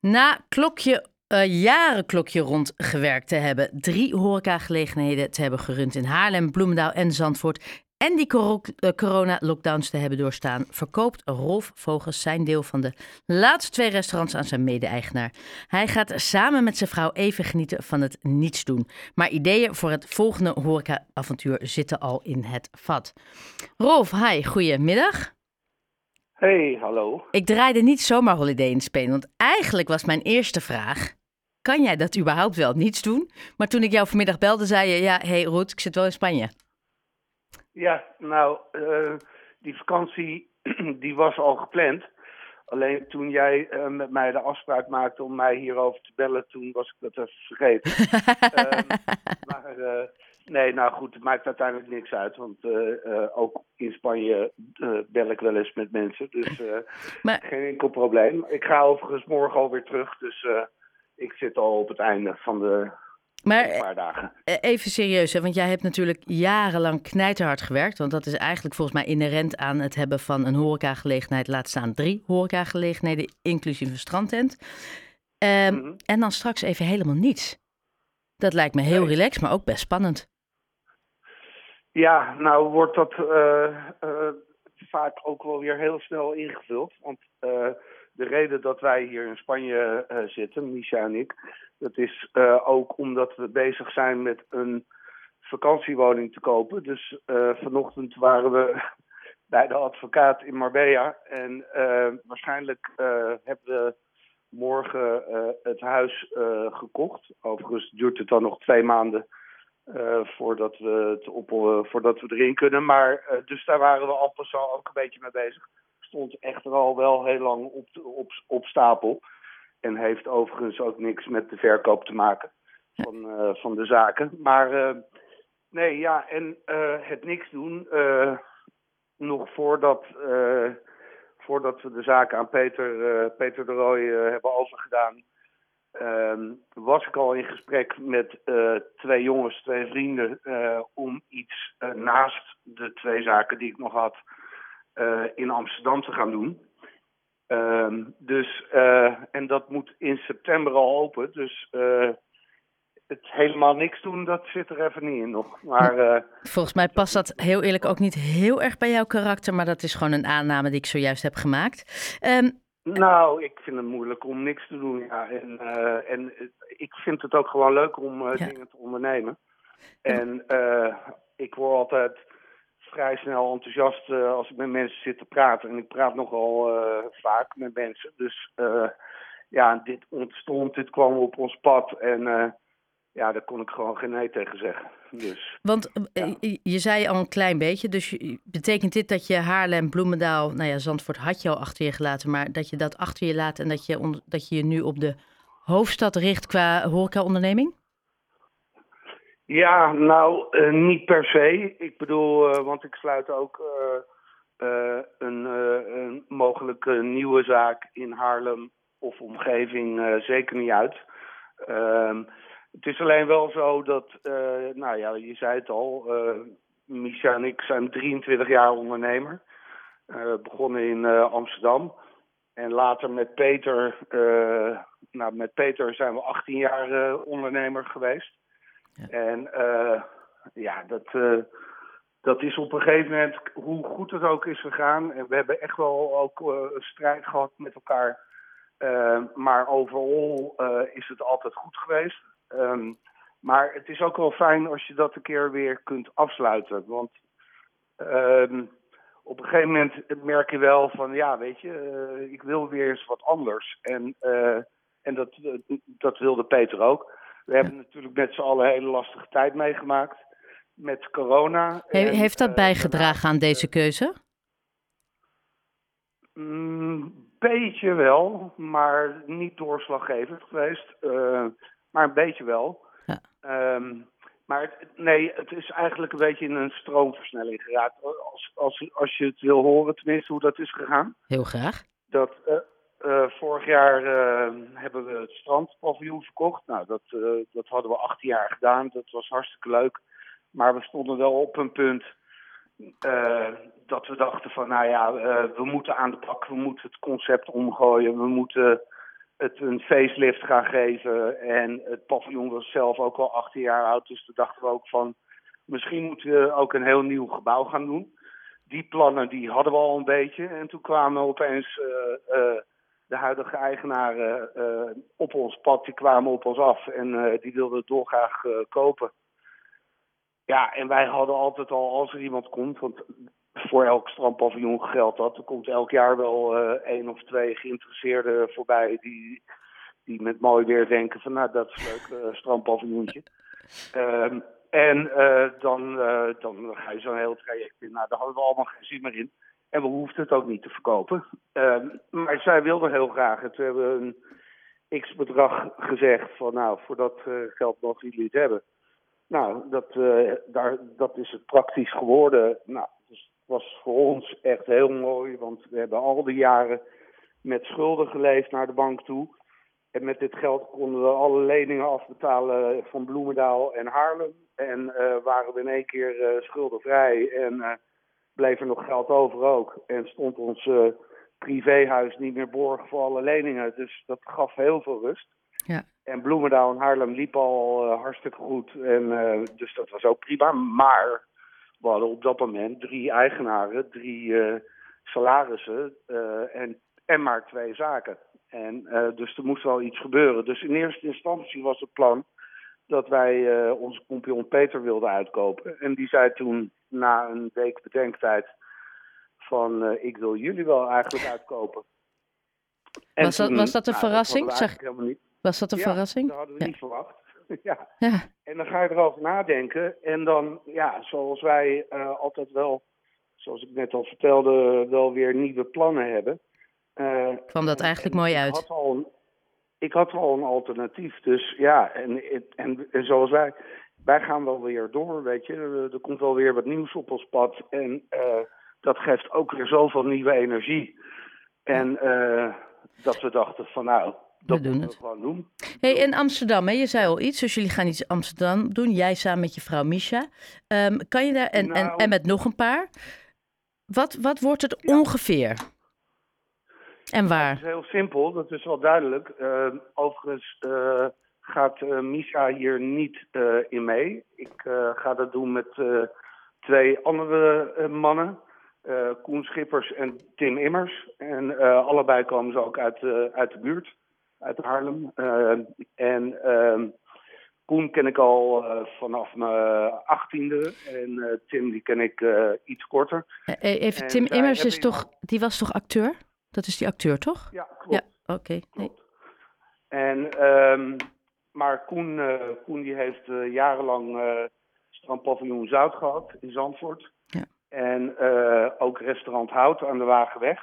Na klokje, uh, jaren klokje rond gewerkt te hebben, drie horecagelegenheden te hebben gerund in Haarlem, Bloemendaal en Zandvoort en die uh, corona-lockdowns te hebben doorstaan, verkoopt Rolf Vogels zijn deel van de laatste twee restaurants aan zijn mede-eigenaar. Hij gaat samen met zijn vrouw even genieten van het niets doen. Maar ideeën voor het volgende horeca-avontuur zitten al in het vat. Rolf, hi, goedemiddag. Hey, hallo. Ik draaide niet zomaar Holiday in Spain, want eigenlijk was mijn eerste vraag... kan jij dat überhaupt wel niets doen? Maar toen ik jou vanmiddag belde, zei je... ja, hey Roet, ik zit wel in Spanje. Ja, nou, uh, die vakantie die was al gepland. Alleen toen jij uh, met mij de afspraak maakte om mij hierover te bellen, toen was ik dat even vergeten. um, maar uh, nee, nou goed, het maakt uiteindelijk niks uit. Want ook in Spanje bel ik wel eens met mensen. Dus maar... geen enkel probleem. Ik ga overigens morgen alweer terug. Dus ik zit al op het einde van de maar een paar dagen. Eh, even serieus, hè? want jij hebt natuurlijk jarenlang knijterhard gewerkt. Want dat is eigenlijk volgens mij inherent aan het hebben van een horecagelegenheid. Laat staan drie horecagelegenheden, inclusief een strandtent. Um, mm -hmm. En dan straks even helemaal niets. Dat lijkt me heel nee. relaxed, maar ook best spannend. Ja, nou wordt dat uh, uh, vaak ook wel weer heel snel ingevuld. Want uh, de reden dat wij hier in Spanje zitten, Misha en ik dat is uh, ook omdat we bezig zijn met een vakantiewoning te kopen. Dus uh, vanochtend waren we bij de advocaat in Marbella. En uh, waarschijnlijk hebben we morgen het huis gekocht. Overigens duurt het dan nog twee maanden voordat, we op, voordat we erin kunnen. Maar dus daar waren we al ook een beetje mee bezig. Stond echter al wel heel lang op, op, op stapel. En heeft overigens ook niks met de verkoop te maken van, van de zaken. Maar nee, ja, en het niks doen. nog voordat, voordat we de zaken aan Peter, Peter de Rooij hebben overgedaan. Ehm, was ik al in gesprek met twee jongens, twee vrienden, om iets naast de twee zaken die ik nog had in Amsterdam te gaan doen. Uh, dus, en dat moet in september al open. Dus het helemaal niks doen, dat zit er even niet in nog. Maar, Volgens mij past dat heel eerlijk ook niet heel erg bij jouw karakter. Maar dat is gewoon een aanname die ik zojuist heb gemaakt. Um, nou, ik vind het moeilijk om niks te doen. Ja. En, en ik vind het ook gewoon leuk om ja. dingen te ondernemen. En ik word altijd vrij snel enthousiast uh, als ik met mensen zit te praten. En ik praat nogal uh, vaak met mensen. Dus uh, ja, dit ontstond, dit kwam op ons pad. En ja, daar kon ik gewoon geen nee tegen zeggen. Dus, Want ja. je zei al een klein beetje, dus betekent dit dat je Haarlem, Bloemendaal, nou ja, Zandvoort had je al achter je gelaten, maar dat je dat achter je laat en dat je, on, dat je je nu op de hoofdstad richt qua horeca-onderneming? Ja, nou, uh, niet per se. Ik bedoel, uh, want ik sluit ook uh, een, een mogelijke nieuwe zaak in Haarlem of omgeving zeker niet uit. Het is alleen wel zo dat, nou ja, je zei het al, Misha en ik zijn 23 jaar ondernemer. begonnen in Amsterdam. En later met Peter, nou met Peter zijn we 18 jaar ondernemer geweest. Ja. En uh, ja, dat, uh, dat is op een gegeven moment, hoe goed het ook is gegaan. En we hebben echt wel ook uh, een strijd gehad met elkaar. maar overal is het altijd goed geweest. Um, maar het is ook wel fijn als je dat een keer weer kunt afsluiten. Want um, op een gegeven moment merk je wel van, ja, weet je, ik wil weer eens wat anders. En, en dat, dat wilde Peter ook. We hebben natuurlijk met z'n allen een hele lastige tijd meegemaakt met corona. He, en, heeft dat bijgedragen uh, aan deze keuze? Een mm, beetje wel, maar niet doorslaggevend geweest. Maar een beetje wel. Ja. Um, maar het, nee, het is eigenlijk een beetje in een stroomversnelling geraakt. Als, als, als je het wil horen, tenminste, hoe dat is gegaan. Heel graag. Dat, uh, uh, vorig jaar uh, hebben we het strandpaviljoen verkocht. Nou, dat, uh, dat hadden we 18 jaar gedaan. Dat was hartstikke leuk. Maar we stonden wel op een punt dat we dachten van, nou ja, we moeten aan de pak. We moeten het concept omgooien. We moeten het een facelift gaan geven. En het paviljoen was zelf ook al 18 jaar oud. Dus toen dachten we ook van, misschien moeten we ook een heel nieuw gebouw gaan doen. Die plannen die hadden we al een beetje. En toen kwamen opeens de huidige eigenaren op ons pad. Die kwamen op ons af en die wilden het dolgraag kopen. Ja, en wij hadden altijd al, als er iemand komt, want voor elk strandpaviljoen geldt dat. Er komt elk jaar wel uh, één of twee geïnteresseerden voorbij die, die met mooi weer denken van nou dat is leuk, uh, strandpaviljoentje. Uh, en uh, dan, dan ga je zo'n heel traject in. Nou, daar hadden we allemaal geen zin meer in. En we hoefden het ook niet te verkopen. Ehm, maar zij wilden heel graag. Het. Hebben een x-bedrag gezegd van nou, voor dat geld mogen jullie het hebben. Nou, dat, daar, dat is het praktisch geworden. Nou, was voor ons echt heel mooi, want we hebben al die jaren met schulden geleefd naar de bank toe. En met dit geld konden we alle leningen afbetalen van Bloemendaal en Haarlem. En uh, waren we in één keer uh, schuldenvrij en uh, bleef er nog geld over ook. En stond ons privéhuis niet meer borg voor alle leningen. Dus dat gaf heel veel rust. Ja. En Bloemendaal en Haarlem liepen al hartstikke goed. En, dus dat was ook prima. Maar we hadden op dat moment drie eigenaren, drie uh, salarissen uh, en, en maar twee zaken. En uh, dus er moest wel iets gebeuren. Dus in eerste instantie was het plan dat wij onze compagnon Peter wilden uitkopen. En die zei toen na een week bedenktijd van ik wil jullie wel eigenlijk uitkopen. En was, dat, toen, was dat een nou, verrassing? Dat zeg, was dat een ja, verrassing? dat hadden we ja. niet verwacht. ja. ja. En dan ga je erover nadenken. En dan, ja, zoals wij uh, altijd wel, zoals ik net al vertelde, wel weer nieuwe plannen hebben. Uh, Kwam dat eigenlijk mooi uit? Had al een, ik had al een alternatief. Dus ja, en, en, en zoals wij, wij gaan wel weer door, weet je. Er komt wel weer wat nieuws op ons pad. En uh, dat geeft ook weer zoveel nieuwe energie. En dat we dachten van nou, dat we doen het. gewoon doen. Hey, in Amsterdam, hè, je zei al iets, dus jullie gaan iets Amsterdam doen. Jij samen met je vrouw Misha. Um, kan je daar, en, nou, en, en met nog een paar. Wat, wat wordt het ja. ongeveer? En waar? Het is heel simpel, dat is wel duidelijk. Uh, overigens uh, gaat uh, Misha hier niet in mee. Ik ga dat doen met twee andere mannen. Koen Schippers en Tim Immers. En allebei komen ze ook uit, uit de buurt uit Haarlem. Uh, en uh, Koen ken ik al uh, vanaf mijn achttiende. En uh, Tim die ken ik iets korter. Even, Tim Immers is toch, die was toch acteur? Dat is die acteur, toch? Ja, klopt. Ja, oké. Okay. Nee. En, um, maar Koen, Koen die heeft jarenlang strandpaviljoen Zout gehad in Zandvoort. Ja. En ook restaurant Hout aan de Wagenweg.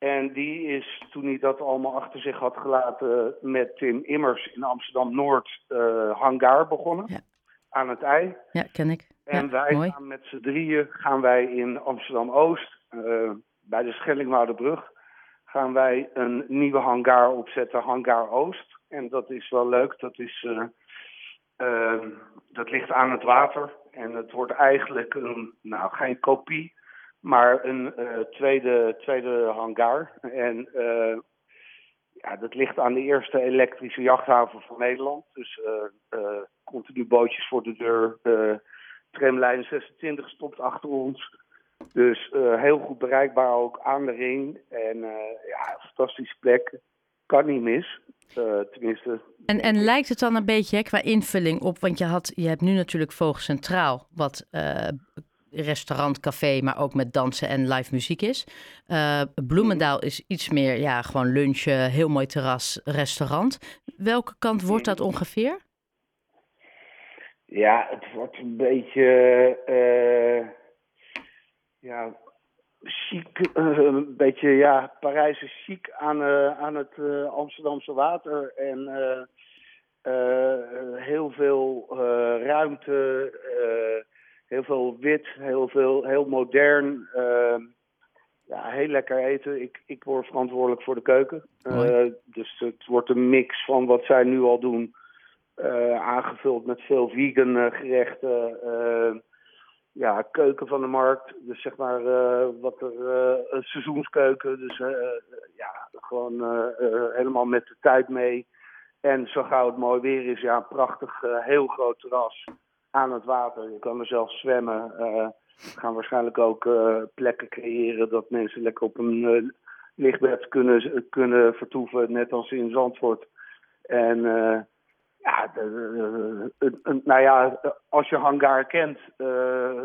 En die is, toen hij dat allemaal achter zich had gelaten, met Tim Immers in Amsterdam-Noord uh, hangar begonnen. Ja. Aan het ei. Ja, ken ik. En ja, wij mooi. gaan met z'n drieën gaan wij in Amsterdam-Oost, uh, bij de Schellingwouderbrug, gaan wij een nieuwe hangar opzetten, hangar Oost. En dat is wel leuk, dat, is, uh, dat ligt aan het water. En het wordt eigenlijk een, nou geen kopie, maar een uh, tweede, tweede hangar. En uh, ja, dat ligt aan de eerste elektrische jachthaven van Nederland. Dus uh, continu bootjes voor de deur. tramlijn 26 stopt achter ons. Dus heel goed bereikbaar ook aan de ring. En ja, fantastische plek. Kan niet mis. tenminste. En, en lijkt het dan een beetje hè, qua invulling op, want je, had, je hebt nu natuurlijk Vogel Centraal, wat restaurant, café, maar ook met dansen en live muziek is. Uh, Bloemendaal is iets meer, ja, gewoon lunchen, heel mooi terras, restaurant. Welke kant wordt dat ongeveer? Ja, het wordt een beetje, uh, ja, chic, uh, een beetje, ja, Parijse chic aan, aan het Amsterdamse water. En heel veel ruimte, heel veel wit, heel veel, heel modern. Uh, ja, heel lekker eten. Ik, ik word verantwoordelijk voor de keuken. Uh, dus het wordt een mix van wat zij nu al doen. Uh, aangevuld met veel vegan gerechten. ja, keuken van de markt. Dus zeg maar wat er een seizoenskeuken. Dus ja, gewoon helemaal met de tijd mee. En zo gauw het mooi weer is, ja, een prachtig, heel groot terras aan het water. Je kan er zelf zwemmen. we gaan waarschijnlijk ook plekken creëren dat mensen lekker op een lichtbed kunnen, kunnen vertoeven, net als in Zandvoort. En ja, nou ja, als je hangar kent,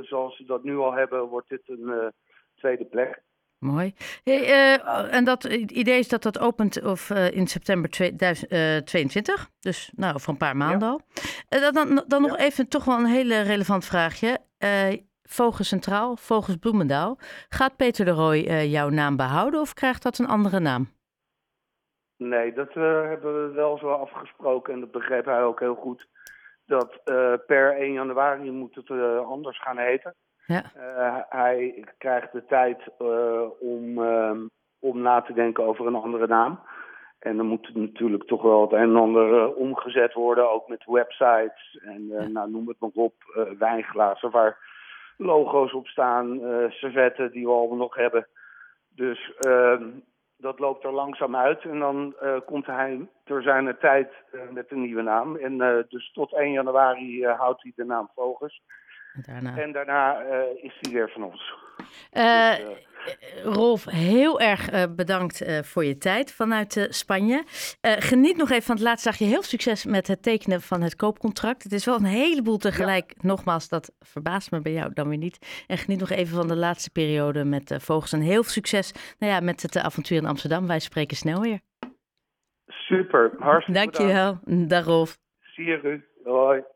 zoals ze dat nu al hebben, wordt dit een tweede plek. Mooi. Hey, en dat idee is dat dat opent of, in september 2022, dus nou, voor een paar maanden al. dan dan, dan nog even toch wel een hele relevant vraagje. Vogels Centraal, Vogels Bloemendaal. Gaat Peter de Rooij jouw naam behouden of krijgt dat een andere naam? Nee, dat hebben we wel zo afgesproken en dat begreep hij ook heel goed. Dat per 1 januari moet het anders gaan heten. Ja. hij krijgt de tijd om, om na te denken over een andere naam. En dan moet natuurlijk toch wel het een en ander omgezet worden, ook met websites en ja. nou, noem het nog op, wijnglazen waar logo's op staan, servetten die we al nog hebben. Dus uh, dat loopt er langzaam uit. En dan uh, komt hij door zijn tijd uh, met een nieuwe naam. En dus tot 1 januari houdt hij de naam Vogels. Daarna. En daarna is hij weer van ons. Dus, Rolf, heel erg bedankt voor je tijd vanuit Spanje. geniet nog even van het laatste dagje. Heel succes met het tekenen van het koopcontract. Het is wel een heleboel tegelijk. Ja. Nogmaals, dat verbaast me bij jou dan weer niet. En geniet nog even van de laatste periode met Vogels. En heel veel succes nou ja, met het avontuur in Amsterdam. Wij spreken snel weer. Super, hartstikke Dankjewel. Dag Rolf. Zie je, Hoi.